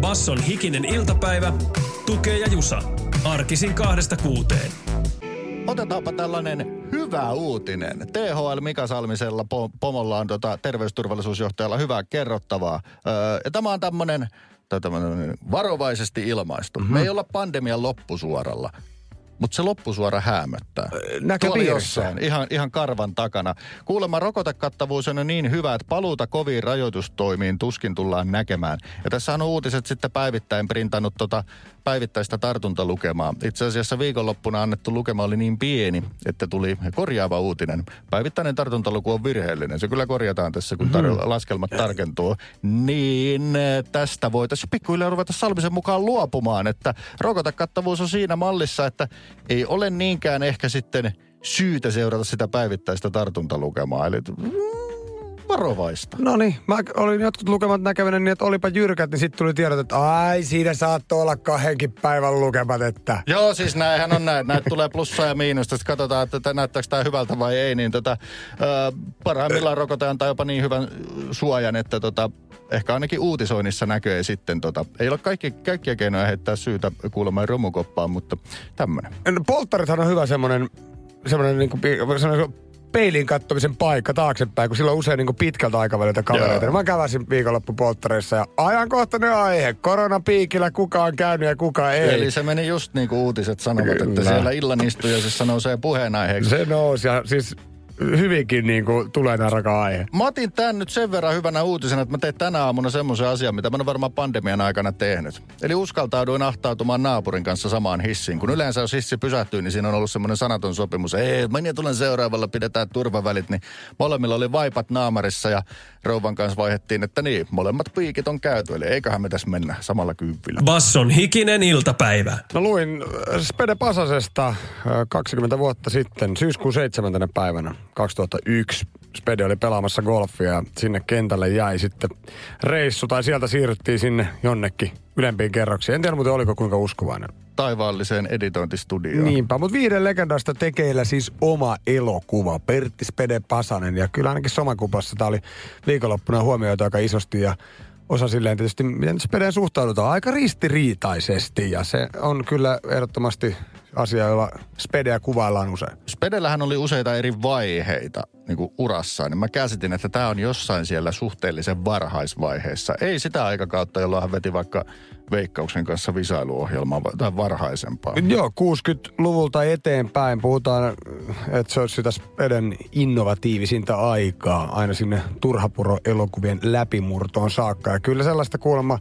Basson hikinen iltapäivä, tukee ja jusa. Arkisin kahdesta kuuteen. Otetaanpa tällainen hyvä uutinen. THL Mika Salmisella po- pomolla on tota terveysturvallisuusjohtajalla hyvää kerrottavaa. Öö, ja tämä on tämmöinen varovaisesti ilmaistu. Mm-hmm. Me ei olla pandemian loppusuoralla. Mutta se loppusuora häämöttää. Näköpiirissä. Ihan, ihan karvan takana. Kuulemma rokotekattavuus on niin hyvä, että paluuta koviin rajoitustoimiin tuskin tullaan näkemään. Ja tässä on uutiset sitten päivittäin printannut tota päivittäistä tartuntalukemaa. Itse asiassa viikonloppuna annettu lukema oli niin pieni, että tuli korjaava uutinen. Päivittäinen tartuntaluku on virheellinen. Se kyllä korjataan tässä, kun tar- laskelmat tarkentuu. Niin tästä voitaisiin pikkuhiljaa ruveta Salmisen mukaan luopumaan, että rokotekattavuus on siinä mallissa, että ei ole niinkään ehkä sitten syytä seurata sitä päivittäistä tartuntalukemaa. Eli mm, varovaista. No niin, mä olin jotkut lukemat näkevinä niin, että olipa jyrkät, niin sitten tuli tiedot, että ai siinä saattoi olla kahdenkin päivän lukemat, että... Joo, siis näinhän on näin. Näitä tulee plussaa ja miinusta. Sitten katsotaan, että näyttääkö tämä hyvältä vai ei. Niin tota, ö, parhaimmillaan rokote antaa jopa niin hyvän suojan, että tota, ehkä ainakin uutisoinnissa näkee sitten. Tota, ei ole kaikki, kaikkia keinoja heittää syytä kuulemma romukoppaan, mutta tämmöinen. No, polttarithan on hyvä semmoinen, semmoinen niin kuin, semmoinen peilin kattomisen paikka taaksepäin, kun sillä on usein niin pitkältä aikaväliltä kavereita. Joo. Mä käväsin viikonloppupolttareissa ja ajankohtainen aihe. Koronapiikillä kuka on käynyt ja kuka ei. Eli se meni just niin kuin uutiset sanovat, että Kyllä. siellä illan istujaisessa nousee puheenaiheeksi. Se nousi ja siis hyvinkin niin kuin tulee naraka aihe. Mä otin tämän nyt sen verran hyvänä uutisena, että mä tein tänä aamuna semmoisen asian, mitä mä en varmaan pandemian aikana tehnyt. Eli uskaltauduin ahtautumaan naapurin kanssa samaan hissiin. Kun yleensä jos hissi pysähtyy, niin siinä on ollut semmoinen sanaton sopimus. Ei, minä tulen seuraavalla, pidetään turvavälit. Niin molemmilla oli vaipat naamarissa ja rouvan kanssa vaihdettiin, että niin, molemmat piikit on käyty. Eli eiköhän me tässä mennä samalla kympillä. Basson hikinen iltapäivä. No luin äh, Spede Pasasesta äh, 20 vuotta sitten, syyskuun 7. päivänä 2001. Spede oli pelaamassa golfia ja sinne kentälle jäi sitten reissu tai sieltä siirryttiin sinne jonnekin ylempiin kerroksiin. En tiedä muuten oliko kuinka uskovainen. Taivaalliseen editointistudioon. Niinpä, mutta viiden legendasta tekeillä siis oma elokuva, Pertti Spede Pasanen. Ja kyllä ainakin Somakupassa tämä oli viikonloppuna huomioitu aika isosti ja osa silleen tietysti, miten Spedeen suhtaudutaan aika ristiriitaisesti. Ja se on kyllä ehdottomasti asia, jolla Spedeä kuvaillaan usein. Spedellähän oli useita eri vaiheita niin kuin urassaan. Niin mä käsitin, että tämä on jossain siellä suhteellisen varhaisvaiheessa. Ei sitä aikakautta, jolloin hän veti vaikka Veikkauksen kanssa visailuohjelmaa tai varhaisempaa. Joo, 60-luvulta eteenpäin puhutaan, että se olisi sitä Speden innovatiivisinta aikaa aina sinne Turhapuro-elokuvien läpimurtoon saakka. Ja kyllä sellaista kuulemma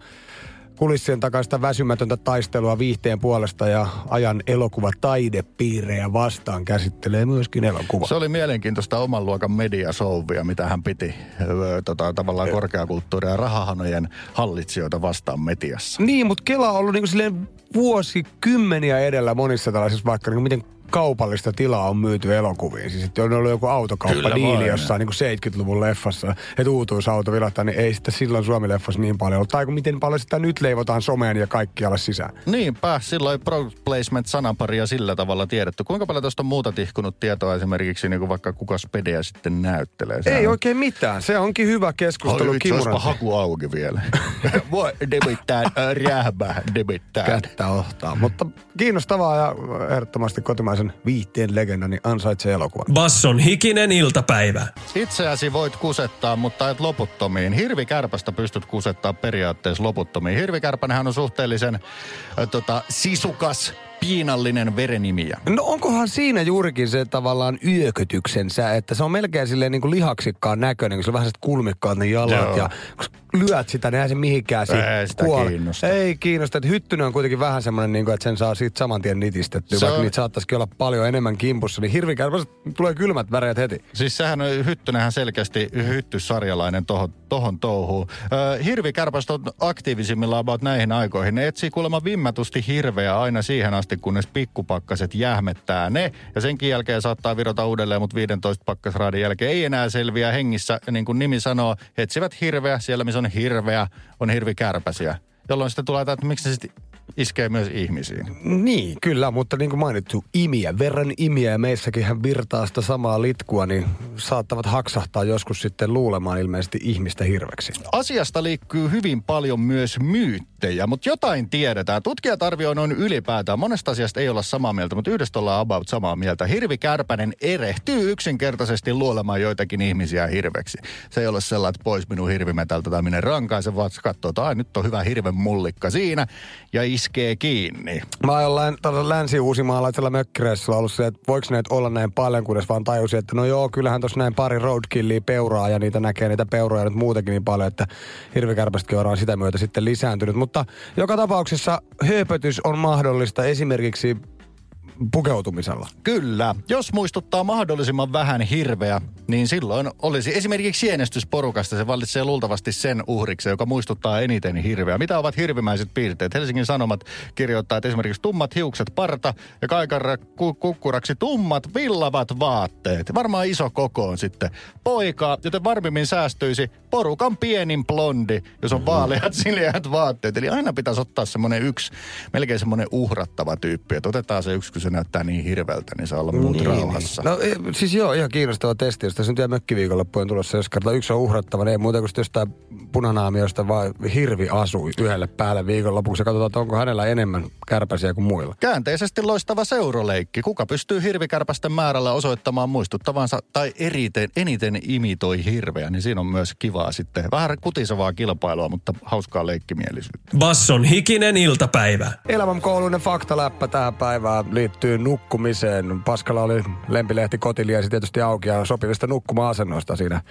kulissien takaista väsymätöntä taistelua viihteen puolesta ja ajan elokuva taidepiirejä vastaan käsittelee myöskin elokuva. Se oli mielenkiintoista oman luokan mediasouvia, mitä hän piti öö, tota, tavallaan korkeakulttuuria ja rahahanojen hallitsijoita vastaan mediassa. Niin, mutta Kela on ollut niinku silleen vuosikymmeniä edellä monissa tällaisissa vaikka niinku miten kaupallista tilaa on myyty elokuviin. Siis että on ollut joku Kyllä autokauppadiili vain. jossain niin 70-luvun leffassa, että uutuusauto vilahtaa, niin ei sitä silloin Suomi-leffassa niin paljon ollut. Tai kun miten paljon sitä nyt leivotaan someen ja kaikkialle sisään. Niinpä, silloin pro placement sanaparia sillä tavalla tiedetty. Kuinka paljon tuosta on muuta tihkunut tietoa esimerkiksi niin kuin vaikka kuka Spedeä sitten näyttelee? Sehän Ei oikein mitään. Se onkin hyvä keskustelu Oi vitsi, haku auki vielä. Voi nimittäin äh, rähmä, nimittäin. Kättä ohtaa. Mutta kiinnostavaa ja ehdottomasti kotimaisen viihteen legenda, niin ansaitsee elokuvan. Basson hikinen iltapäivä. Itseäsi voit kusettaa, mutta et loputtomiin. Hirvikärpästä pystyt kusettaa periaatteessa loputtomiin. Hirvikärpänhän on suhteellisen äh, tota, sisukas piinallinen verenimiä. No onkohan siinä juurikin se tavallaan yökötyksensä, että se on melkein silleen niin kuin lihaksikkaan näköinen, kun se on vähän kulmikkaat ne jalat Joo. ja kun lyöt sitä, niin eihän se mihinkään Ei sitä kuole. kiinnosta. Ei kiinnosta. Että hyttynen on kuitenkin vähän semmoinen, niin kuin, että sen saa siitä saman tien nitistettyä, Se vaikka on- niitä saattaisikin olla paljon enemmän kimpussa. Niin hirvikärpästä tulee kylmät väreet heti. Siis sehän on, Hyttynenhän selkeästi hyttyssarjalainen tohon, tohon touhuun. Öö, hirvikärpästä on aktiivisimmillaan about näihin aikoihin. Ne etsii kuulemma vimmatusti hirveä aina siihen asti, kunnes pikkupakkaset jähmettää ne. Ja senkin jälkeen saattaa virota uudelleen, mutta 15 pakkasraadin jälkeen ei enää selviä hengissä. Niin kuin nimi sanoo, etsivät hirveä. Siellä missä on hirveä, on hirvikärpäsiä. Jolloin sitten tulee että miksi se sitten iskee myös ihmisiin. Niin, kyllä, mutta niin kuin mainittu, imiä, verran imiä ja meissäkin hän virtaa sitä samaa litkua, niin saattavat haksahtaa joskus sitten luulemaan ilmeisesti ihmistä hirveksi. Asiasta liikkuu hyvin paljon myös myyttejä, mutta jotain tiedetään. Tutkijat arvioivat noin ylipäätään. Monesta asiasta ei olla samaa mieltä, mutta yhdestä ollaan about samaa mieltä. Hirvi Kärpänen erehtyy yksinkertaisesti luolemaan joitakin ihmisiä hirveksi. Se ei ole sellainen, että pois minun hirvimetältä tai minne rankaisen, vaan se katsoo, että ai, nyt on hyvä hirven mullikka siinä ja iskee kiinni. Mä oon jollain tuolla länsi-uusimaalaisella mökkireissulla ollut se, että voiko näitä olla näin paljon, kunnes vaan tajusin, että no joo, kyllähän tuossa näin pari roadkillia peuraa ja niitä näkee niitä peuroja nyt muutenkin niin paljon, että hirvikärpästäkin on sitä myötä sitten lisääntynyt. Mutta joka tapauksessa höpötys on mahdollista esimerkiksi pukeutumisella. Kyllä. Jos muistuttaa mahdollisimman vähän hirveä, niin silloin olisi esimerkiksi sienestysporukasta se vallitsee luultavasti sen uhriksi, joka muistuttaa eniten hirveä. Mitä ovat hirvimäiset piirteet? Helsingin Sanomat kirjoittaa, että esimerkiksi tummat hiukset, parta ja kaikarra ku- kukkuraksi tummat villavat vaatteet. Varmaan iso koko on sitten poikaa, joten varmimmin säästyisi porukan pienin blondi, jos on vaaleat sileät vaatteet. Eli aina pitäisi ottaa semmoinen yksi, melkein semmoinen uhrattava tyyppi, että otetaan se yksi, kun se näyttää niin hirveältä, niin saa olla muut rauhassa. No e, siis joo, ihan kiinnostava testi. Jos tässä nyt vielä mökkiviikonloppu on tulossa, jos kertaa yksi on uhrattava, niin ei muuta kuin jostain punanaamiosta vaan hirvi asui yhdelle päälle viikonlopuksi ja katsotaan, että onko hänellä enemmän kärpäsiä kuin muilla. Käänteisesti loistava seuroleikki. Kuka pystyy hirvikärpästen määrällä osoittamaan muistuttavansa tai eriten, eniten imitoi hirveä, niin siinä on myös kivaa sitten. Vähän kutisevaa kilpailua, mutta hauskaa leikkimielisyyttä. Basson hikinen iltapäivä. Elämänkouluinen faktaläppä tähän päivään liittyy nukkumiseen. Paskalla oli lempilehti Kotiliesi tietysti auki ja sopivista nukkuma-asennoista siinä,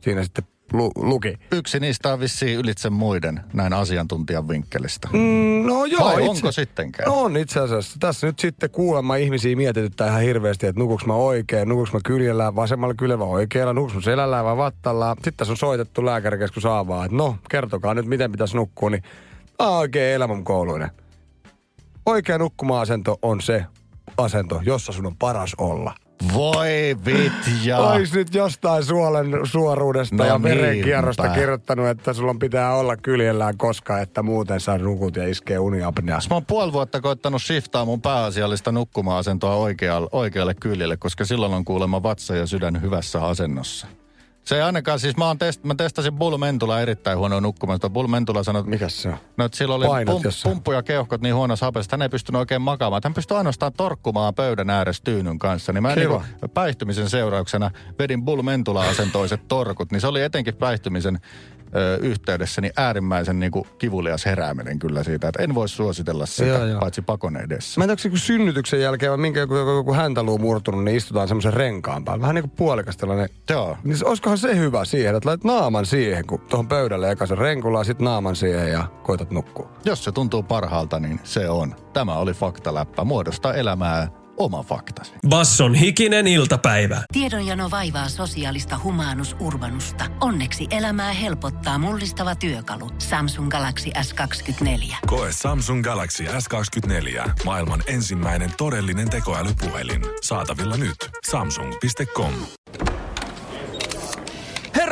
siinä sitten lu, luki. Yksi niistä on vissiin ylitse muiden näin asiantuntijan vinkkelistä. Mm, no joo. Vai itse- onko sittenkään? No on itse asiassa. Tässä nyt sitten kuulemma ihmisiä mietityttää ihan hirveästi, että nukuks mä oikein, nukuks mä kyljellään vasemmalla kyljellä vai oikealla, nukuks mä selällään vai vattallaan. Sitten tässä on soitettu lääkärikeskus Aavaa, että no kertokaa nyt miten pitäisi nukkua, niin Aa, oikein elämänkouluinen. Oikea nukkuma-asento on se asento, jossa sun on paras olla. Voi vitja. Ois nyt jostain suolen suoruudesta No ja verenkierrosta niinpä. kirjoittanut, että sulla pitää olla kyljellään koska, että muuten saa nukut ja iskee uniapnea. Mä oon puoli vuotta koittanut shiftaa mun pääasiallista nukkuma-asentoa oikealle, oikealle kyljelle, koska silloin on kuulemma vatsa ja sydän hyvässä asennossa. Se ei ainakaan, siis mä, oon test, mä testasin Bull Mentula erittäin huonoa nukkumasta. Bull Mentula sanoi, että Mikäs se on? No, että sillä oli Painot pum, jossain. pumppu ja keuhkot niin huonossa hapessa, että hän ei pystynyt oikein makaamaan. Hän pystyi ainoastaan torkkumaan pöydän ääressä tyynyn kanssa. Niin mä Kiva. niin päihtymisen seurauksena vedin Bull Mentula-asentoiset torkut. Niin se oli etenkin päihtymisen ö, yhteydessä niin äärimmäisen niin kuin kivulias herääminen kyllä siitä. Että en voi suositella sitä, Joo, joo. paitsi pakon edessä. Mä en tiedä, joku synnytyksen jälkeen vai minkä joku, joku, joku häntäluu murtunut, niin istutaan semmoisen renkaan päällä. Vähän niin kuin puolikas tällainen. Joo. Niin se- olisikohan se hyvä siihen, että laitat naaman siihen, kun tuohon pöydälle eka sen renkulaa, sit naaman siihen ja koitat nukkua. Jos se tuntuu parhaalta, niin se on. Tämä oli faktaläppä. Muodostaa elämää oma faktasi. Basson hikinen iltapäivä. Tiedonjano vaivaa sosiaalista humanus urbanusta. Onneksi elämää helpottaa mullistava työkalu. Samsung Galaxy S24. Koe Samsung Galaxy S24. Maailman ensimmäinen todellinen tekoälypuhelin. Saatavilla nyt. Samsung.com.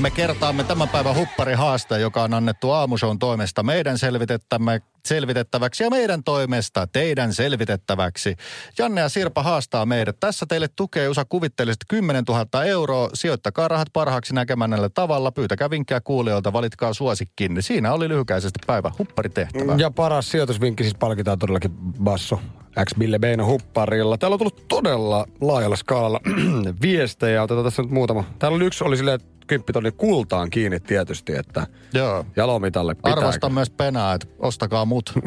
Me kertaamme tämän päivän hupparihaaste, joka on annettu aamushown toimesta meidän selvitettäväksi ja meidän toimesta teidän selvitettäväksi. Janne ja Sirpa haastaa meidät. Tässä teille tukee USA kuvitteelliset 10 000 euroa. Sijoittakaa rahat parhaaksi näkemännällä tavalla. Pyytäkää vinkkejä kuulijoilta, valitkaa suosikkinne. Siinä oli lyhykäisesti päivä hupparitehtävä. Ja paras sijoitusvinkki siis palkitaan todellakin Basso X Bille Beino hupparilla. Täällä on tullut todella laajalla skaalalla viestejä. Otetaan tässä nyt muutama. Täällä oli yksi, oli silleen, että kymppitonni kultaan kiinni tietysti, että Joo. jalomitalle pitää. Arvostan myös penaa, että ostakaa mut.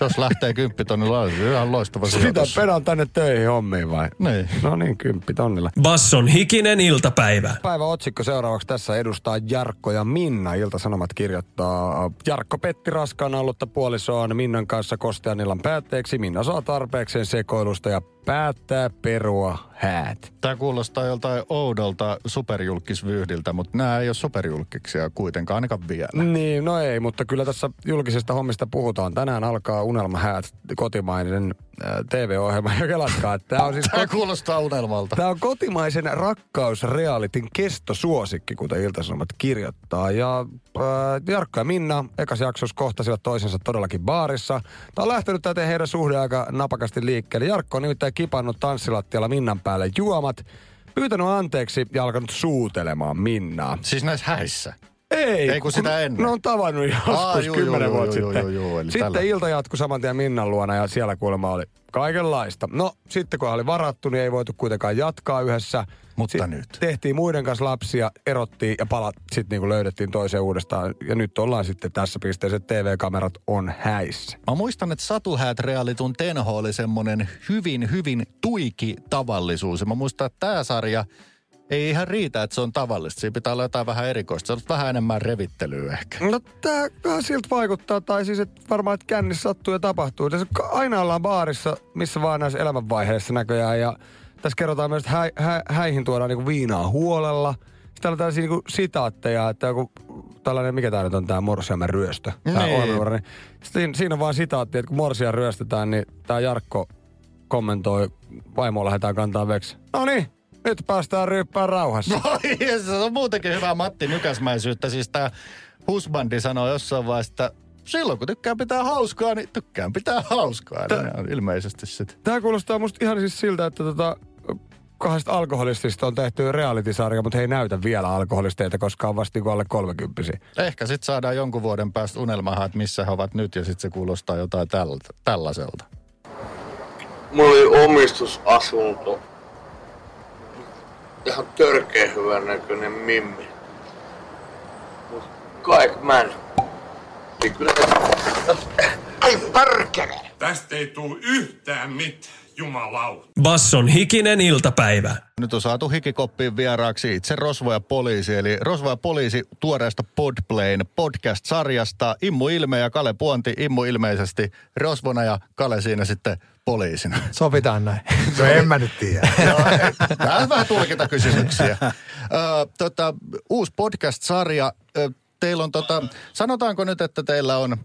Jos lähtee kymppitonnilla, on se ihan loistava Sitä sijoitus. pedon tänne töihin hommiin vai? Niin. No niin, kymppitonnilla. Basson hikinen iltapäivä. Päivän otsikko seuraavaksi tässä edustaa Jarkko ja Minna. Ilta-Sanomat kirjoittaa. Jarkko petti raskaana ollutta puolisoaan Minnan kanssa kostean illan päätteeksi. Minna saa tarpeekseen sekoilusta ja päättää perua häät. Tämä kuulostaa joltain oudolta superjulkisvyyhdiltä, mutta nämä ei ole superjulkiksia kuitenkaan ainakaan vielä. Niin, no ei, mutta kyllä tässä julkisesta hommista puhutaan. Tänään alkaa Unelmahäät, kotimainen TV-ohjelma. Ja kelatkaa, että tämä on siis... Tämä kuulostaa unelmalta. Tämä on kotimaisen rakkausrealitin kestosuosikki, kuten Ilta-Sanomat kirjoittaa. Ja äh, Jarkko ja Minna ekas jaksossa kohtasivat toisensa todellakin baarissa. Tämä on lähtenyt täten heidän suhde aika napakasti liikkeelle. Jarkko on nimittäin kipannut tanssilattialla Minnan päälle juomat, pyytänyt anteeksi ja alkanut suutelemaan Minnaa. Siis näissä häissä. Ei, Ei, kun sitä ennen. Ne on tavannut joskus kymmenen vuotta juu, sitten. juu, juu, sitten tällä- ilta jatkui saman tien Minnan luona ja siellä kuulemma oli kaikenlaista. No, sitten kun oli varattu, niin ei voitu kuitenkaan jatkaa yhdessä. Mutta nyt. Tehtiin muiden kanssa lapsia, erottiin ja palat sitten niin tuotiin toiseen uudestaan. Ja nyt ollaan sitten tässä pisteessä, että TV-kamerat on häissä. Mä muistan, että Satuhäät realitun Tenho oli semmoinen hyvin, hyvin tuiki tavallisuus. Ja mä muistan, että tämä sarja ei ihan riitä, että se on tavallista. Siinä pitää olla jotain vähän erikoista. Se on vähän enemmän revittelyä ehkä. No vähän siltä vaikuttaa, tai siis että varmaan, että kännissä sattuu ja tapahtuu. Tässä aina ollaan baarissa, missä vaan näissä elämänvaiheissa näköjään, ja tässä kerrotaan myös, että hä, hä, häihin tuodaan niinku viinaa huolella. Sitten täällä on tällaisia niinku sitaatteja, että joku tällainen, mikä tää nyt on tää Morsiamen ryöstö. Tää Niin. siinä on vaan sitaatti, että kun Morsia ryöstetään, niin tää Jarkko kommentoi, vaimoa lähdetään kantaa veksi. No niin, nyt päästään ryyppään rauhassa. Ai, se on muutenkin hyvää Matti Nykäsmäisyyttä. Siis tämä husbandi sanoi jossain vaiheessa, että silloin kun tykkään pitää hauskaa, niin tykkään pitää hauskaa. Tä... on ilmeisesti sitten. Tämä kuulostaa musta ihan siis siltä, että tota, kahdesta alkoholistista on tehty reality-sarja, mutta he ei näytä vielä alkoholisteita, koska on vasta niinku alle 30 Ehkä sitten saadaan jonkun vuoden päästä unelmahat, missä he ovat nyt, ja sitten se kuulostaa jotain tällä, tällaiselta. Mulla oli omistusasunto. Ihan törkeä hyvän näköinen mimmi. Mut kaik män. Niin kyllä Ai pärkele! Tästä ei tuu yhtään mitään, jumalauta. Basson hikinen iltapäivä. Nyt on saatu hikikoppiin vieraaksi itse Rosvo ja poliisi, eli Rosvo ja poliisi tuoreesta Podplayn podcast-sarjasta. Immu Ilme ja Kale Puonti. Immu ilmeisesti Rosvona ja Kale siinä sitten poliisina. Sovitaan näin. No en mä nyt tiedä. Tämä on vähän tulkita kysymyksiä. Ö, tota, uusi podcast-sarja. Ö, teillä on tota, sanotaanko nyt, että teillä on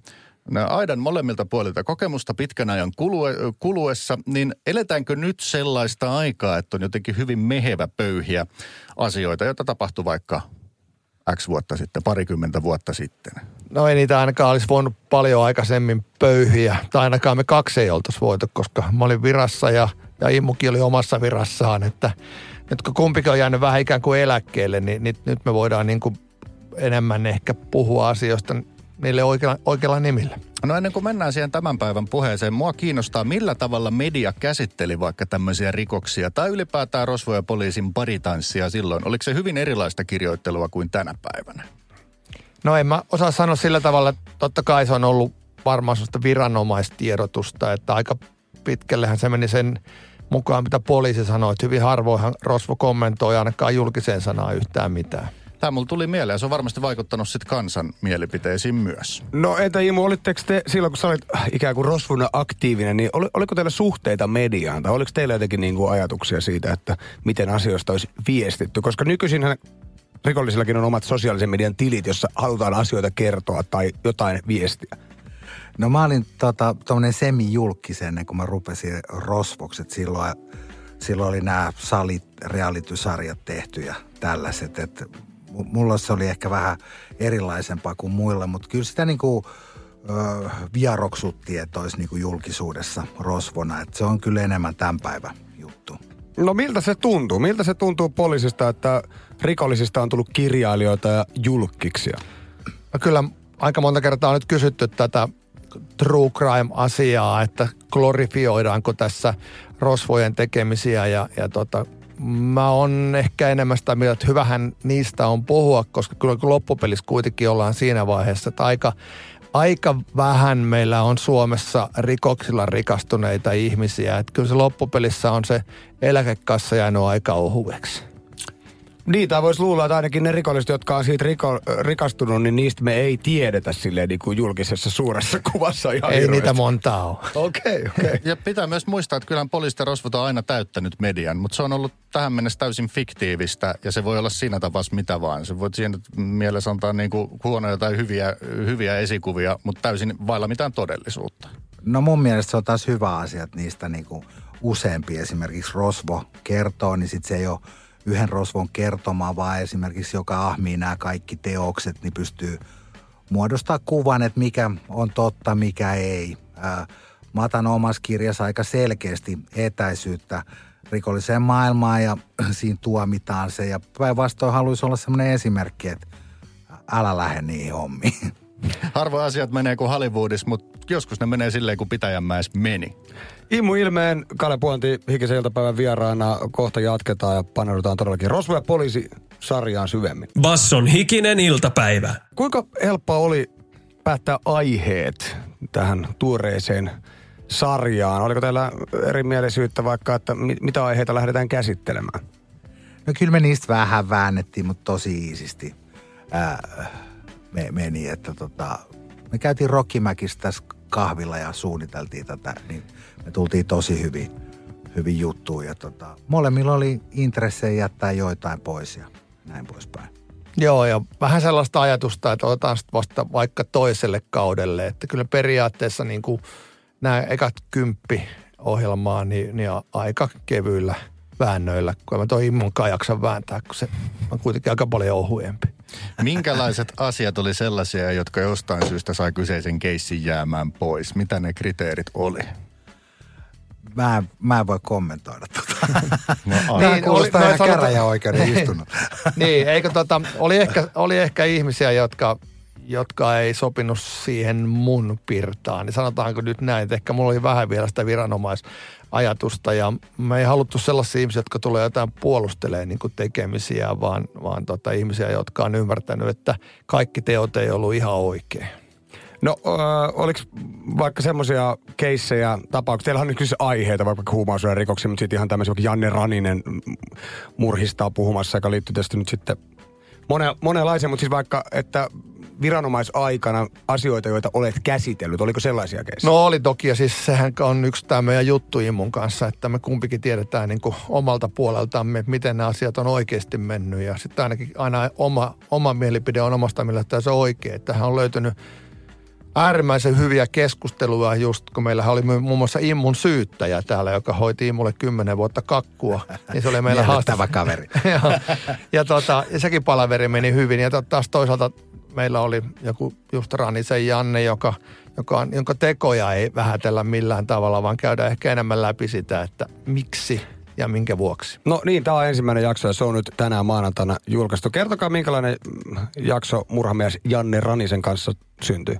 nää aidan molemmilta puolilta kokemusta pitkän ajan kulue, kuluessa, niin eletäänkö nyt sellaista aikaa, että on jotenkin hyvin mehevä pöyhiä asioita, joita tapahtui vaikka X vuotta sitten, parikymmentä vuotta sitten? No ei niitä ainakaan olisi voinut paljon aikaisemmin pöyhiä. Tai ainakaan me kaksi ei oltaisi voitu, koska mä olin virassa ja, ja Immukin oli omassa virassaan. Että nyt kun kumpikin on jäänyt vähän ikään kuin eläkkeelle, niin nyt, nyt me voidaan niin kuin enemmän ehkä puhua asioista niille oikeilla, oikeilla nimillä. No ennen kuin mennään siihen tämän päivän puheeseen, mua kiinnostaa, millä tavalla media käsitteli vaikka tämmöisiä rikoksia tai ylipäätään Rosvo ja poliisin paritanssia silloin. Oliko se hyvin erilaista kirjoittelua kuin tänä päivänä? No en mä osaa sanoa sillä tavalla, että totta kai se on ollut varmaan sellaista viranomaistiedotusta, että aika pitkällehän se meni sen mukaan, mitä poliisi sanoi, että hyvin harvoinhan Rosvo kommentoi ainakaan julkiseen sanaan yhtään mitään. Tämä mulla tuli mieleen ja se on varmasti vaikuttanut sitten kansan mielipiteisiin myös. No entä Imu, olitteko te silloin, kun sä olit ikään kuin rosvuna aktiivinen, niin oli, oliko teillä suhteita mediaan? Tai oliko teillä jotenkin niin kuin ajatuksia siitä, että miten asioista olisi viestitty? Koska nykyisinhän rikollisillakin on omat sosiaalisen median tilit, jossa halutaan asioita kertoa tai jotain viestiä. No mä olin tota, tommonen semi-julkis ennen kuin mä rupesin rosvokset silloin. Silloin oli nämä salit, reality-sarjat tehty ja tällaiset. Et mu- mulla se oli ehkä vähän erilaisempaa kuin muilla, mutta kyllä sitä niin kuin, ö, vieroksuttiin, että olisi niin kuin julkisuudessa rosvona. Että se on kyllä enemmän tämän päivän juttu. No miltä se tuntuu? Miltä se tuntuu poliisista, että rikollisista on tullut kirjailijoita ja julkkiksia? No kyllä aika monta kertaa on nyt kysytty tätä true crime-asiaa, että glorifioidaanko tässä rosvojen tekemisiä ja, ja tota, mä on ehkä enemmän sitä mieltä, että hyvähän niistä on puhua, koska kyllä loppupelissä kuitenkin ollaan siinä vaiheessa, että aika, aika vähän meillä on Suomessa rikoksilla rikastuneita ihmisiä. Että kyllä se loppupelissä on se eläkekassa jäänyt aika ohueksi. Niitä voisi luulla, että ainakin ne rikolliset, jotka on siitä riko, rikastunut, niin niistä me ei tiedetä silleen niin kuin julkisessa suuressa kuvassa ihan Ei hirveästi. niitä montaa ole. Okei, okay, okei. Okay. Ja pitää myös muistaa, että kyllähän poliisten rosvot on aina täyttänyt median, mutta se on ollut tähän mennessä täysin fiktiivistä ja se voi olla siinä tapauksessa mitä vaan. Se voi siinä mielessä antaa niin kuin huonoja tai hyviä, hyviä esikuvia, mutta täysin vailla mitään todellisuutta. No mun mielestä se on taas hyvä asia, että niistä niin kuin useampi esimerkiksi rosvo kertoo, niin sitten se ei ole yhden rosvon kertoma, vaan esimerkiksi joka ahmii nämä kaikki teokset, niin pystyy muodostaa kuvan, että mikä on totta, mikä ei. Ää, Mä otan omassa kirjassa aika selkeästi etäisyyttä rikolliseen maailmaan ja siinä tuomitaan se. Ja päinvastoin haluaisi olla sellainen esimerkki, että älä lähde niihin hommiin. Harvoin asiat menee kuin Hollywoodissa, mutta joskus ne menee silleen kuin Pitäjänmäessä meni. Immu Ilmeen, Kalle Puonti, hikisen iltapäivän vieraana. Kohta jatketaan ja paneudutaan todellakin Rosvo ja poliisi sarjaan syvemmin. Basson hikinen iltapäivä. Kuinka helppoa oli päättää aiheet tähän tuoreeseen sarjaan? Oliko teillä erimielisyyttä vaikka, että mi- mitä aiheita lähdetään käsittelemään? No kyllä me niistä vähän väännettiin, mutta tosi iisisti ää, me, meni. Että tota, me käytiin Rockimäkissä tässä kahvilla ja suunniteltiin tätä, niin me tultiin tosi hyvin, hyvin juttuun. Ja tota, molemmilla oli intressejä jättää joitain pois ja näin poispäin. Joo, ja vähän sellaista ajatusta, että otetaan sitten vasta vaikka toiselle kaudelle. Että kyllä periaatteessa niin kuin nämä ekat kymppi ohjelmaa, niin, niin aika kevyillä väännöillä, kun mä toi immunkaan jaksa vääntää, kun se on kuitenkin aika paljon ohuempi. Minkälaiset asiat oli sellaisia, jotka jostain syystä sai kyseisen keissin jäämään pois? Mitä ne kriteerit oli? Mä, mä en voi kommentoida tota. No, Tämä Niin, niin, kuulostaa oli- ihan käräjäoikeuden istunut. niin, eikö tota, oli ehkä, oli ehkä ihmisiä, jotka, jotka ei sopinut siihen mun pirtaan. Niin sanotaanko nyt näin, että ehkä mulla oli vähän vielä sitä viranomaisajatusta ja me ei haluttu sellaisia ihmisiä, jotka tulee jotain puolustelee niin kuin tekemisiä, vaan, vaan tota, ihmisiä, jotka on ymmärtänyt, että kaikki teot ei ollut ihan oikein. No, äh, oliko vaikka semmoisia keissejä, tapauksia, teillä on nyt siis aiheita, vaikka huumausaineiden rikoksia, mutta sitten ihan tämmöisiä, Janne Raninen murhistaa puhumassa, joka liittyy tietysti nyt sitten mone, monenlaisia, mutta siis vaikka, että viranomaisaikana asioita, joita olet käsitellyt, oliko sellaisia keissejä? No oli toki, ja siis sehän on yksi tämä meidän juttu Immun kanssa, että me kumpikin tiedetään niin kuin omalta puoleltamme, että miten nämä asiat on oikeasti mennyt. Ja sitten ainakin aina oma, oma mielipide on omasta mielestä se on. Että hän on löytynyt äärimmäisen hyviä keskusteluja just, kun meillä oli muun muassa Immun syyttäjä täällä, joka hoiti Immulle kymmenen vuotta kakkua. Niin se oli meillä Miellyttävä kaveri. ja, ja, tota, ja sekin palaveri meni hyvin. Ja taas toisaalta meillä oli joku just Ranisen Janne, joka, joka on, jonka tekoja ei vähätellä millään tavalla, vaan käydään ehkä enemmän läpi sitä, että miksi ja minkä vuoksi. No niin, tämä on ensimmäinen jakso ja se on nyt tänään maanantaina julkaistu. Kertokaa, minkälainen mm, jakso murhamies Janne Ranisen kanssa syntyi.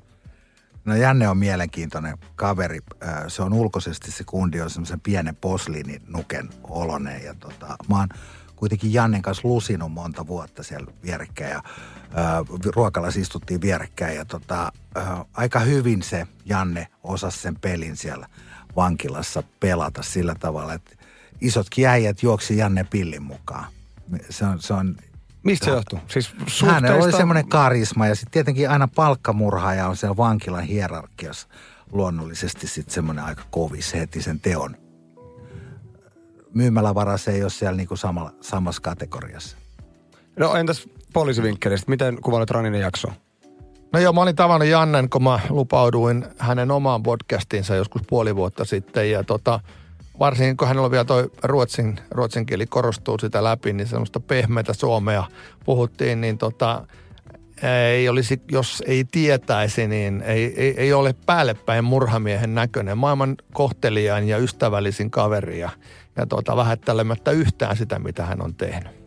No Janne on mielenkiintoinen kaveri. Äh, Se on ulkoisesti se kundi on semmoisen pienen posliininuken olonen. Ja tota, mä oon kuitenkin Jannen kanssa lusinut monta vuotta siellä vierekkäin. Ja, äh, ruokalassa istuttiin vierekkäin ja tota, äh, aika hyvin se Janne osasi sen pelin siellä vankilassa pelata sillä tavalla, että isotkin äijät juoksi Janne pillin mukaan. Se on, se on Mistä se johtuu? Siis Hänellä oli suhteista- semmoinen karisma ja sitten tietenkin aina palkkamurhaaja on siellä vankilan hierarkiassa luonnollisesti sitten semmoinen aika kovis heti sen teon. Myymälävaras ei ole siellä niinku samalla, samassa kategoriassa. No entäs poliisivinkkelistä, miten kuvailet Raninen jakso? No joo, mä olin tavannut Jannen, kun mä lupauduin hänen omaan podcastinsa joskus puoli vuotta sitten. Ja tota, varsinkin kun hänellä on vielä toi ruotsin, ruotsin kieli korostuu sitä läpi, niin semmoista pehmeätä suomea puhuttiin, niin tota, ei olisi, jos ei tietäisi, niin ei, ei, ei ole päällepäin murhamiehen näköinen. Maailman kohtelijain ja ystävällisin kaveri ja, ja tuota, vähättelemättä yhtään sitä, mitä hän on tehnyt.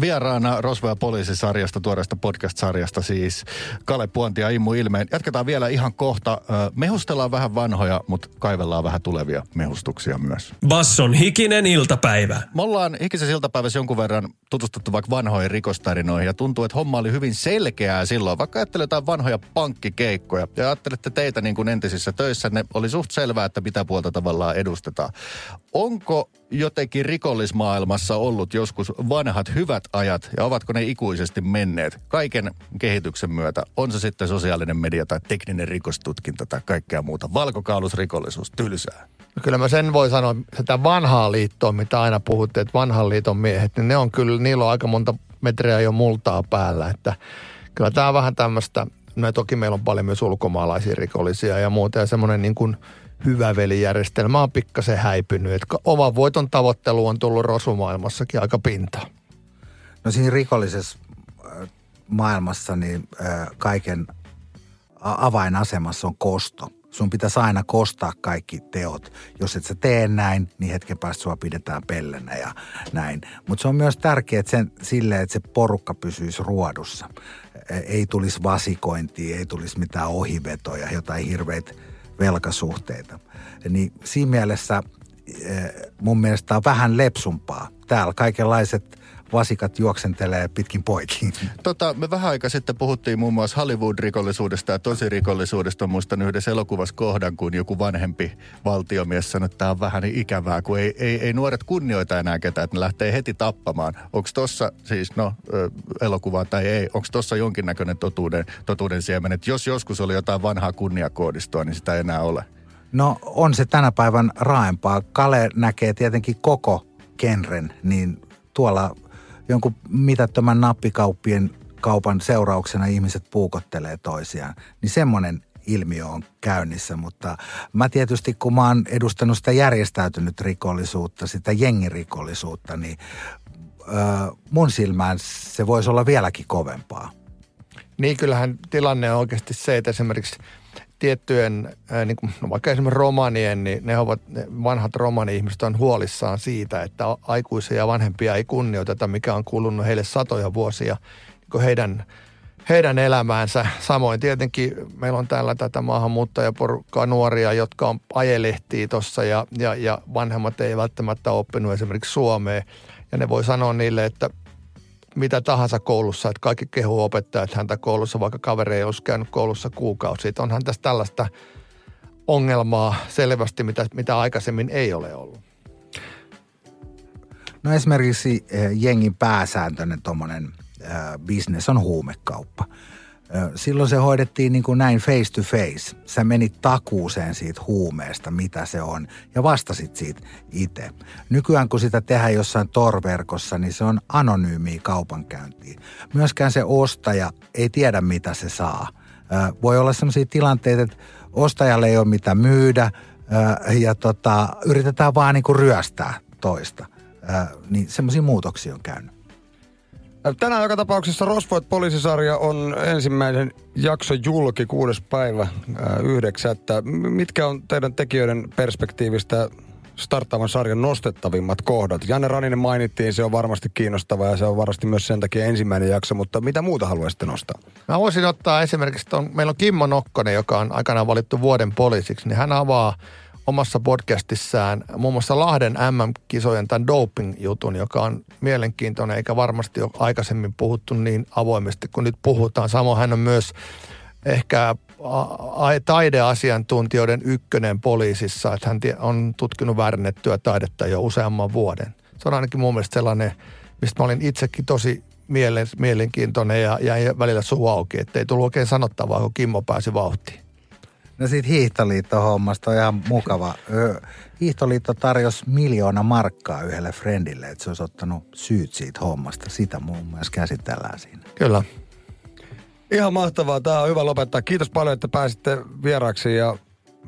Vieraana Rosvo ja poliisisarjasta, tuoreesta podcast-sarjasta siis Kale Puonti ja Immu Ilmeen. Jatketaan vielä ihan kohta. Mehustellaan vähän vanhoja, mutta kaivellaan vähän tulevia mehustuksia myös. Basson hikinen iltapäivä. Me ollaan hikisessä iltapäivässä jonkun verran tutustuttu vaikka vanhoihin rikostarinoihin ja tuntuu, että homma oli hyvin selkeää silloin. Vaikka ajattelee jotain vanhoja pankkikeikkoja ja ajattelette teitä niin kuin entisissä töissä, ne oli suht selvää, että mitä puolta tavallaan edustetaan. Onko jotenkin rikollismaailmassa ollut joskus vanhat hyvät ajat ja ovatko ne ikuisesti menneet kaiken kehityksen myötä? On se sitten sosiaalinen media tai tekninen rikostutkinta tai kaikkea muuta. Valkokaulusrikollisuus, tylsää. No kyllä mä sen voi sanoa, sitä vanhaa liittoa, mitä aina puhutte, että vanhan liiton miehet, niin ne on kyllä, niillä on aika monta metriä jo multaa päällä, että kyllä tämä on vähän tämmöistä, no toki meillä on paljon myös ulkomaalaisia rikollisia ja muuta ja semmoinen niin kuin hyvä velijärjestelmä on pikkasen häipynyt, että oman voiton tavoittelu on tullut rosumaailmassakin aika pintaan. No siinä rikollisessa äh, maailmassa niin äh, kaiken avainasemassa on kosto. Sun pitäisi aina kostaa kaikki teot. Jos et sä tee näin, niin hetken päästä sua pidetään pellenä ja näin. Mutta se on myös tärkeää sen, silleen, että se porukka pysyisi ruodussa. Ä, Ei tulisi vasikointia, ei tulisi mitään ohivetoja, jotain hirveitä velkasuhteita. Niin siinä mielessä eh, mun mielestä on vähän lepsumpaa. Täällä kaikenlaiset vasikat juoksentelee pitkin poikin. Tota, me vähän aika sitten puhuttiin muun muassa Hollywood-rikollisuudesta ja tosirikollisuudesta. Muistan yhdessä elokuvassa kohdan, kun joku vanhempi valtiomies sanoi, että tämä on vähän niin ikävää, kun ei, ei, ei nuoret kunnioita enää ketään, että ne lähtee heti tappamaan. Onko tossa siis, no elokuva tai ei, onko tossa jonkinnäköinen totuuden, totuuden siemen, että jos joskus oli jotain vanhaa kunniakoodistoa, niin sitä ei enää ole. No on se tänä päivän raaempaa. Kale näkee tietenkin koko genren, niin tuolla jonkun mitättömän nappikauppien kaupan seurauksena ihmiset puukottelee toisiaan. Niin semmoinen ilmiö on käynnissä, mutta mä tietysti kun mä oon edustanut sitä järjestäytynyt rikollisuutta, sitä jengirikollisuutta, niin ö, mun silmään se voisi olla vieläkin kovempaa. Niin kyllähän tilanne on oikeasti se, että esimerkiksi tiettyjen, ää, niin kuin, no vaikka esimerkiksi romanien, niin ne ovat, ne vanhat romani-ihmiset on huolissaan siitä, että aikuisia ja vanhempia ei kunnioiteta, mikä on kuulunut heille satoja vuosia niin heidän, heidän elämäänsä. Samoin tietenkin meillä on täällä tätä maahanmuuttajaporukkaa nuoria, jotka on ajelehtii tuossa ja, ja, ja vanhemmat ei välttämättä oppinut esimerkiksi suomea. Ja ne voi sanoa niille, että mitä tahansa koulussa, että kaikki kehuu opettajat häntä koulussa, vaikka kaveri ei olisi käynyt koulussa kuukausi. Että onhan tässä tällaista ongelmaa selvästi, mitä, mitä aikaisemmin ei ole ollut. No esimerkiksi eh, jengin pääsääntöinen tuommoinen business on huumekauppa. Silloin se hoidettiin niin kuin näin face to face. Sä menit takuuseen siitä huumeesta, mitä se on, ja vastasit siitä itse. Nykyään kun sitä tehdään jossain torverkossa, niin se on anonyymiä kaupankäyntiä. Myöskään se ostaja ei tiedä, mitä se saa. Voi olla sellaisia tilanteita, että ostajalle ei ole mitä myydä, ja tota, yritetään vaan niin kuin ryöstää toista. Niin semmoisia muutoksia on käynyt. Tänään joka tapauksessa Rosvoit poliisisarja on ensimmäinen jakso julki kuudes päivä ää, yhdeksättä. Mitkä on teidän tekijöiden perspektiivistä starttaavan sarjan nostettavimmat kohdat? Janne Raninen mainittiin, se on varmasti kiinnostava ja se on varmasti myös sen takia ensimmäinen jakso, mutta mitä muuta haluaisitte nostaa? Mä voisin ottaa esimerkiksi, ton, meillä on Kimmo Nokkonen, joka on aikanaan valittu vuoden poliisiksi, niin hän avaa omassa podcastissaan muun muassa Lahden MM-kisojen tämän doping-jutun, joka on mielenkiintoinen, eikä varmasti ole aikaisemmin puhuttu niin avoimesti kuin nyt puhutaan. Samoin hän on myös ehkä taideasiantuntijoiden ykkönen poliisissa, että hän on tutkinut väärennettyä taidetta jo useamman vuoden. Se on ainakin mun mielestä sellainen, mistä mä olin itsekin tosi mielen, mielenkiintoinen ja jäi välillä suu auki, ettei tullut oikein sanottavaa, kun Kimmo pääsi vauhtiin. No siitä Hiihtoliitto-hommasta on ihan mukava. Hiihtoliitto tarjosi miljoona markkaa yhdelle friendille, että se olisi ottanut syyt siitä hommasta. Sitä muun muassa käsitellään siinä. Kyllä. Ihan mahtavaa. Tämä on hyvä lopettaa. Kiitos paljon, että pääsitte vieraaksi ja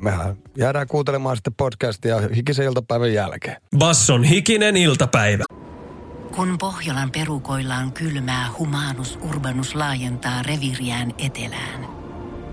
mehän jäädään kuuntelemaan sitten podcastia hikisen iltapäivän jälkeen. Basson hikinen iltapäivä. Kun Pohjolan perukoillaan kylmää, humanus urbanus laajentaa reviriään etelään.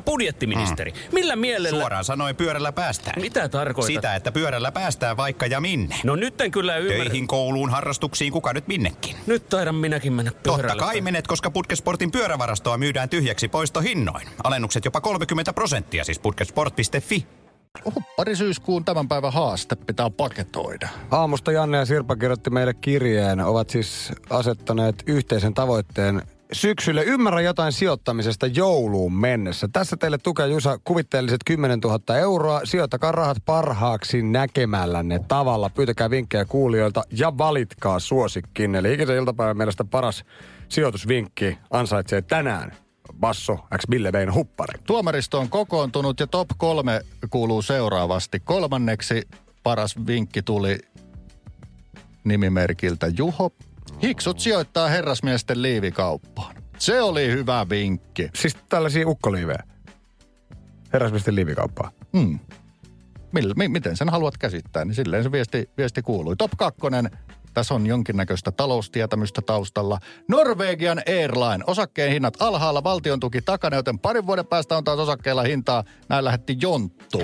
Herra budjettiministeri, millä mielellä... Suoraan sanoen pyörällä päästään. Mitä tarkoitat? Sitä, että pyörällä päästään vaikka ja minne. No nyt en kyllä ymmärrä. Töihin, kouluun, harrastuksiin, kuka nyt minnekin. Nyt taidan minäkin mennä pyörällä. Totta kai menet, koska Putkesportin pyörävarastoa myydään tyhjäksi poistohinnoin. Alennukset jopa 30 prosenttia, siis putkesport.fi. Huppari syyskuun tämän päivän haaste pitää paketoida. Aamusta Janne ja Sirpa kirjoitti meille kirjeen. Ovat siis asettaneet yhteisen tavoitteen syksylle. Ymmärrä jotain sijoittamisesta jouluun mennessä. Tässä teille tukee Jusa kuvitteelliset 10 000 euroa. Sijoittakaa rahat parhaaksi näkemällänne tavalla. Pyytäkää vinkkejä kuulijoilta ja valitkaa suosikkin. Eli ikisen iltapäivän mielestä paras sijoitusvinkki ansaitsee tänään Basso X Billevein huppari. Tuomaristo on kokoontunut ja top kolme kuuluu seuraavasti. Kolmanneksi paras vinkki tuli nimimerkiltä Juho. Hiksut sijoittaa herrasmiesten liivikauppaan. Se oli hyvä vinkki. Siis tällaisia ukkoliivejä. Herrasmiesten liivikauppaa. Hmm. Mil, mi, miten sen haluat käsittää, niin silleen se viesti, viesti kuului. Top 2. Tässä on jonkinnäköistä taloustietämystä taustalla. Norwegian Airline. Osakkeen hinnat alhaalla, valtion tuki takana, joten parin vuoden päästä on taas osakkeilla hintaa. Näin lähetti Jonttu.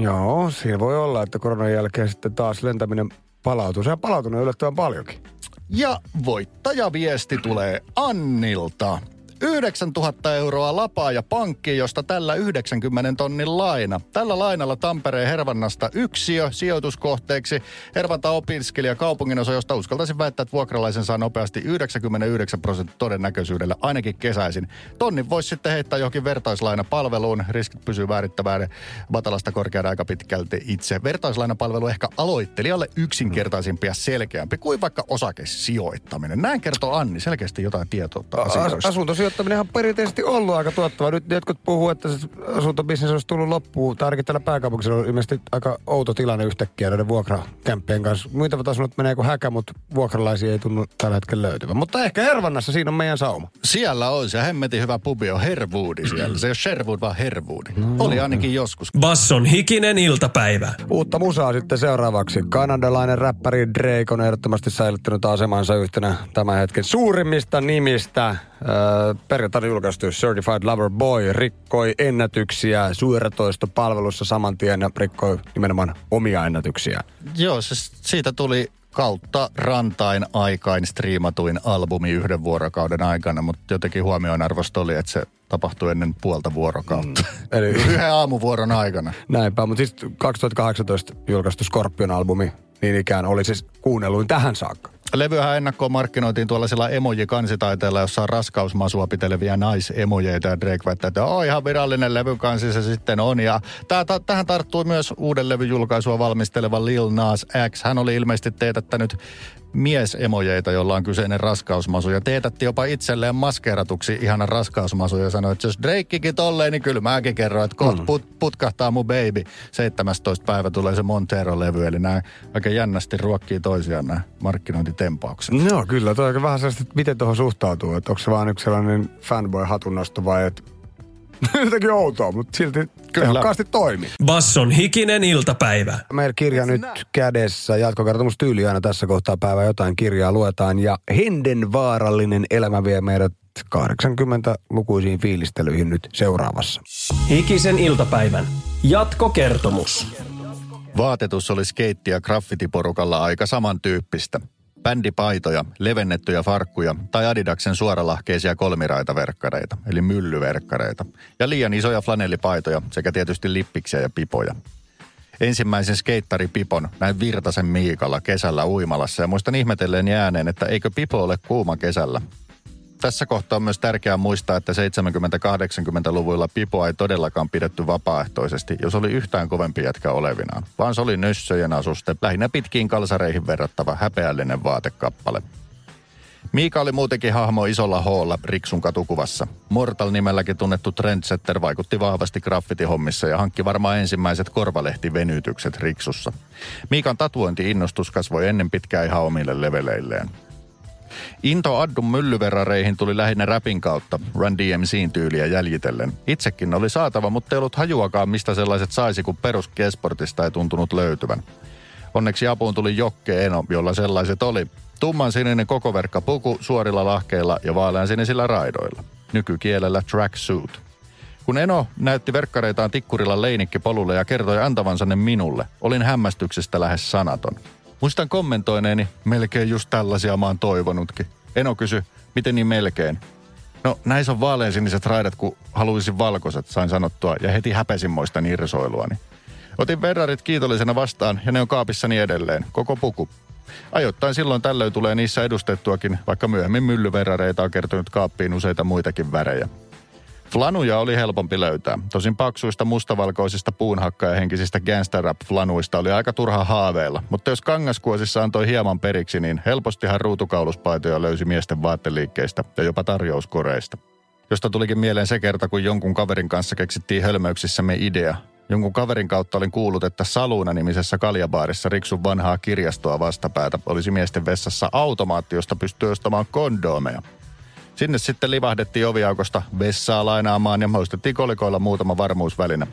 Joo, siinä voi olla, että koronan jälkeen sitten taas lentäminen palautuu. Se on palautunut yllättävän paljonkin. Ja voittajaviesti tulee Annilta. 9000 euroa lapaa ja pankki, josta tällä 90 tonnin laina. Tällä lainalla Tampereen Hervannasta yksiö sijoituskohteeksi. Hervanta opiskelija kaupunginosa, josta uskaltaisin väittää, että vuokralaisen saa nopeasti 99 prosenttia todennäköisyydellä, ainakin kesäisin. Tonnin voisi sitten heittää johonkin vertaislainapalveluun. Riskit pysyy väärittävään matalasta korkeaan aika pitkälti itse. Vertaislainapalvelu ehkä aloittelijalle yksinkertaisempi ja selkeämpi kuin vaikka osakesijoittaminen. Näin kertoo Anni selkeästi jotain tietoa. Asuntosijoittaminen on perinteisesti ollut aika tuottava. Nyt jotkut puhuu, että se asuntobisnes olisi tullut loppuun. Tai ainakin täällä pääkaupunkisella on ilmeisesti aika outo tilanne yhtäkkiä näiden vuokrakämppien kanssa. Muita asunnot menee kuin häkä, mutta vuokralaisia ei tunnu tällä hetkellä löytyvän. Mutta ehkä Hervannassa siinä on meidän sauma. Siellä on se hemmetin hyvä pubi on Herwoodi siellä. Se ei ole Sherwood, vaan Herwoodi. No, Oli ainakin joskus. Basson hikinen iltapäivä. Uutta musaa sitten seuraavaksi. Kanadalainen räppäri Drake on ehdottomasti säilyttänyt asemansa yhtenä tämän hetken suurimmista nimistä. Öö, perjantaina julkaistu Certified Lover Boy rikkoi ennätyksiä suoratoistopalvelussa saman tien ja rikkoi nimenomaan omia ennätyksiä. Joo, se, siitä tuli kautta rantain aikain striimatuin albumi yhden vuorokauden aikana, mutta jotenkin huomioonarvosta oli, että se tapahtui ennen puolta vuorokautta. Mm. Eli Yhden aamuvuoron aikana. näinpä, mutta siis 2018 julkaistu Scorpion-albumi niin ikään oli siis kuunnelluin tähän saakka. Levyhän ennakkoon markkinoitiin tuollaisilla emoji-kansitaiteilla, jossa on raskausmasua piteleviä naisemojeita ja Drake väittää, että on ihan virallinen levykansi se sitten on. Ja tää, ta, tähän tarttui myös uuden levyn julkaisua valmisteleva Lil Nas X. Hän oli ilmeisesti teetättänyt miesemojeita, jolla on kyseinen raskausmasu. Ja teetätti jopa itselleen maskeratuksi ihanan raskausmasu ja sanoi, että jos Drakekin tolleen, niin kyllä mäkin kerron, että kohta put, putkahtaa mun baby. 17. päivä tulee se Montero-levy, eli nämä aika jännästi ruokkii toisiaan nämä markkinointitempaukset. Joo, kyllä. Toi on aika vähän sellaista, että miten tuohon suhtautuu. Että onko se vaan yksi sellainen fanboy-hatunnosto vai että jotenkin outoa, mutta silti tehokkaasti toimii. Basson hikinen iltapäivä. Meillä kirja nyt kädessä. Jatkokertomus tyyli aina tässä kohtaa päivää jotain kirjaa luetaan. Ja Henden vaarallinen elämä vie meidät 80-lukuisiin fiilistelyihin nyt seuraavassa. Hikisen iltapäivän. Jatkokertomus. Vaatetus oli skeitti- ja graffitiporukalla aika samantyyppistä. Bändipaitoja, levennettyjä farkkuja tai Adidaksen suoralahkeisia kolmiraitaverkkareita, eli myllyverkkareita. Ja liian isoja flanellipaitoja sekä tietysti lippiksiä ja pipoja. Ensimmäisen skeittaripipon näin Virtasen Miikalla kesällä uimalassa ja muistan ihmetelleen ääneen, että eikö pipo ole kuuma kesällä. Tässä kohtaa on myös tärkeää muistaa, että 70-80-luvuilla pipoa ei todellakaan pidetty vapaaehtoisesti, jos oli yhtään kovempi jätkä olevinaan, vaan se oli nössöjen asuste, lähinnä pitkiin kalsareihin verrattava häpeällinen vaatekappale. Miika oli muutenkin hahmo isolla hoolla Riksun katukuvassa. Mortal-nimelläkin tunnettu trendsetter vaikutti vahvasti graffitihommissa ja hankki varmaan ensimmäiset korvalehtivenytykset Riksussa. Miikan tatuointi-innostus kasvoi ennen pitkää ihan omille leveleilleen. Into Addun myllyverareihin tuli lähinnä rapin kautta, Run DMCin tyyliä jäljitellen. Itsekin oli saatava, mutta ei ollut hajuakaan, mistä sellaiset saisi, kun perus Kesportista ei tuntunut löytyvän. Onneksi apuun tuli Jokke Eno, jolla sellaiset oli. Tumman sininen kokoverkka puku suorilla lahkeilla ja vaalean sinisillä raidoilla. Nykykielellä tracksuit. Kun Eno näytti verkkareitaan tikkurilla leinikki polulle ja kertoi antavansa ne minulle, olin hämmästyksestä lähes sanaton. Muistan kommentoineeni, melkein just tällaisia mä oon toivonutkin. Eno kysyi, miten niin melkein? No näissä on vaaleansiniset raidat, kun haluaisin valkoiset, sain sanottua, ja heti häpesin moista irsoiluani. Otin Ferrarit kiitollisena vastaan, ja ne on kaapissani edelleen, koko puku. Ajoittain silloin tällöin tulee niissä edustettuakin, vaikka myöhemmin myllyverrareita on kertynyt kaappiin useita muitakin värejä. Flanuja oli helpompi löytää. Tosin paksuista mustavalkoisista puunhakka- ja henkisistä gangster rap flanuista oli aika turha haaveilla. Mutta jos kangaskuosissa antoi hieman periksi, niin helpostihan ruutukauluspaitoja löysi miesten vaatteliikkeistä ja jopa tarjouskoreista. Josta tulikin mieleen se kerta, kun jonkun kaverin kanssa keksittiin hölmöyksissämme idea. Jonkun kaverin kautta olin kuullut, että Saluuna-nimisessä kaljabaarissa Riksun vanhaa kirjastoa vastapäätä olisi miesten vessassa automaatti, josta pystyy ostamaan kondoomeja. Sinne sitten livahdettiin oviaukosta vessaa lainaamaan ja maustettiin kolikoilla muutama varmuusväline.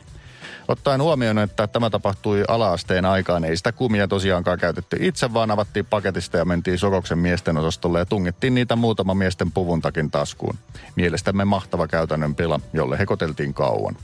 Ottaen huomioon, että tämä tapahtui alaasteen aikaan, ei sitä kumia tosiaankaan käytetty itse, vaan avattiin paketista ja mentiin Sokoksen miesten osastolle ja tungettiin niitä muutama miesten puvun takin taskuun. Mielestämme mahtava käytännön pila, jolle hekoteltiin kauan.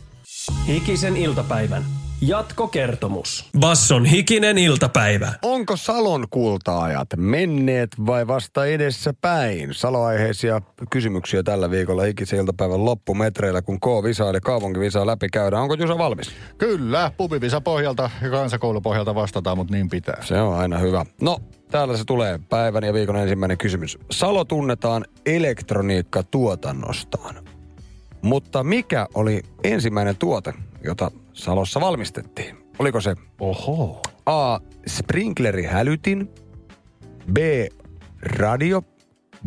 Hikisen iltapäivän jatkokertomus. Basson hikinen iltapäivä. Onko Salon kultaajat menneet vai vasta edessä päin? Saloaiheisia kysymyksiä tällä viikolla hikisen iltapäivän loppumetreillä, kun K-visa eli kaupunkivisa läpi käydään. Onko Jusa valmis? Kyllä, pubivisa pohjalta ja kansakoulupohjalta vastataan, mutta niin pitää. Se on aina hyvä. No, täällä se tulee. Päivän ja viikon ensimmäinen kysymys. Salo tunnetaan elektroniikkatuotannostaan. Mutta mikä oli ensimmäinen tuote, jota Salossa valmistettiin? Oliko se Oho. A. Sprinklerihälytin, B. Radio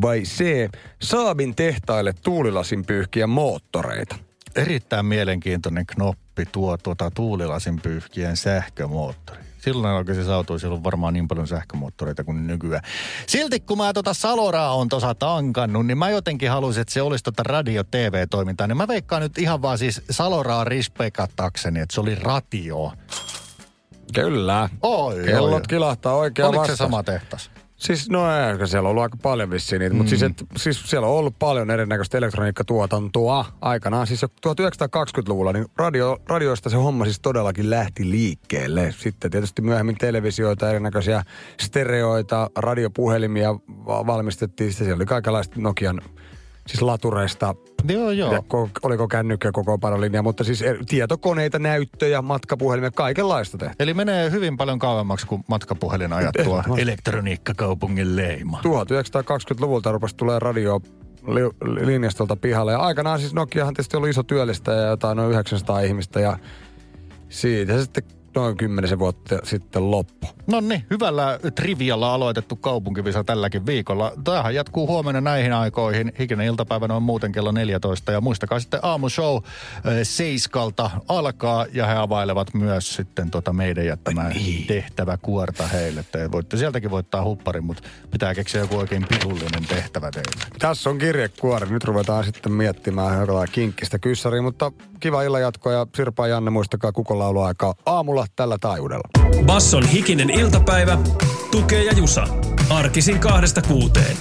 vai C. Saabin tehtaille tuulilasin pyyhkiä moottoreita? Erittäin mielenkiintoinen knoppi tuo tuota tuulilasin pyyhkien sähkömoottori. Silloin oikein se auto olisi ollut varmaan niin paljon sähkömoottoreita kuin nykyään. Silti kun mä tota Saloraa on tuossa tankannut, niin mä jotenkin halusin, että se olisi tota radio-tv-toimintaa. Niin mä veikkaan nyt ihan vaan siis Saloraa rispekatakseni, että se oli radio. Kyllä. Oi, Kellot oi. kilahtaa oikea Oliko vastaus. se sama tehtas? Siis no ehkä siellä on ollut aika paljon vissiin niitä, mm. mutta siis, et, siis siellä on ollut paljon erinäköistä elektroniikkatuotantoa aikanaan. Siis jo 1920-luvulla niin radio, radioista se homma siis todellakin lähti liikkeelle. Sitten tietysti myöhemmin televisioita, erinäköisiä stereoita, radiopuhelimia va- valmistettiin. Sitten siellä oli kaikenlaista Nokian siis latureista. Joo, joo. Ja ko- oliko kännykkä koko paralinja, mutta siis er- tietokoneita, näyttöjä, matkapuhelimia, kaikenlaista tehtiin. Eli menee hyvin paljon kauemmaksi kuin matkapuhelin ajattua elektroniikkakaupungin leima. 1920-luvulta rupesi tulee radio li- linjastolta pihalle. Ja aikanaan siis Nokiahan tietysti oli iso työllistäjä ja jotain noin 900 ihmistä ja siitä sitten noin kymmenisen vuotta sitten loppu. No niin, hyvällä trivialla aloitettu kaupunkivisa tälläkin viikolla. Tämähän jatkuu huomenna näihin aikoihin. Hikinen iltapäivänä on muuten kello 14. Ja muistakaa sitten aamushow äh, seiskalta alkaa. Ja he availevat myös sitten tota meidän jättämään niin. tehtävä kuorta heille. Te voitte sieltäkin voittaa hupparin, mutta pitää keksiä joku oikein pirullinen tehtävä teille. Tässä on kirjekuori. Nyt ruvetaan sitten miettimään jotain kinkkistä kyssäriä, mutta kiva illan jatkoa ja Sirpa ja Janne muistakaa kukolauluaikaa aamulla tällä taajuudella. Basson hikinen iltapäivä. Tukee ja Jusa. Arkisin kahdesta kuuteen.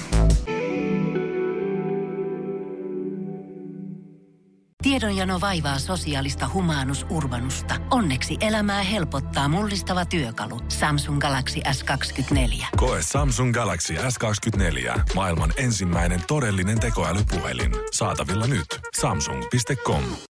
Tiedonjano vaivaa sosiaalista humanus urbanusta. Onneksi elämää helpottaa mullistava työkalu. Samsung Galaxy S24. Koe Samsung Galaxy S24. Maailman ensimmäinen todellinen tekoälypuhelin. Saatavilla nyt. Samsung.com.